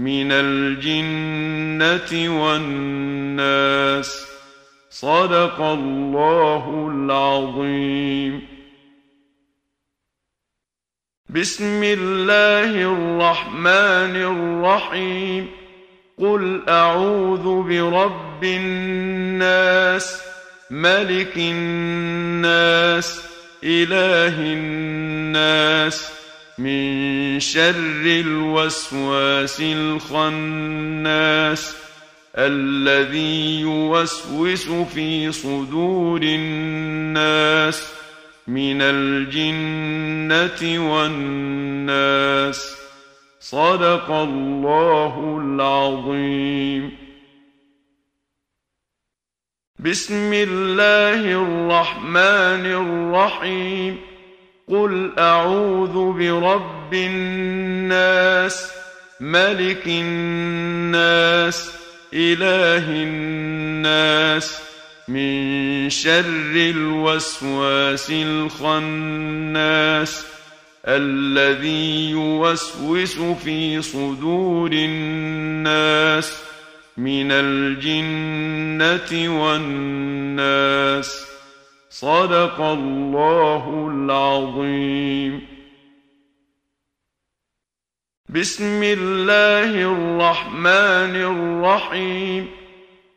من الجنة والناس. صدق الله العظيم. بسم الله الرحمن الرحيم. قل أعوذ برب الناس ملك الناس إله الناس من شر الوسواس الخناس الذي يوسوس في صدور الناس من الجنة والناس. صدق الله العظيم. بسم الله الرحمن الرحيم. قل اعوذ برب الناس ملك الناس اله الناس من شر الوسواس الخناس الذي يوسوس في صدور الناس من الجنه والناس صدق الله العظيم. بسم الله الرحمن الرحيم.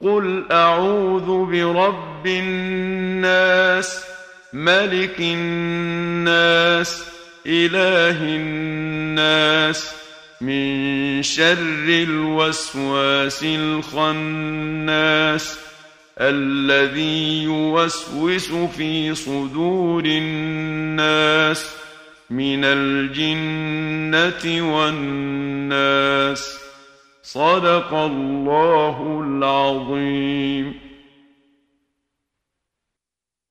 قل أعوذ برب الناس ملك الناس إله الناس. من شر الوسواس الخناس. الذي يوسوس في صدور الناس من الجنة والناس. صدق الله العظيم.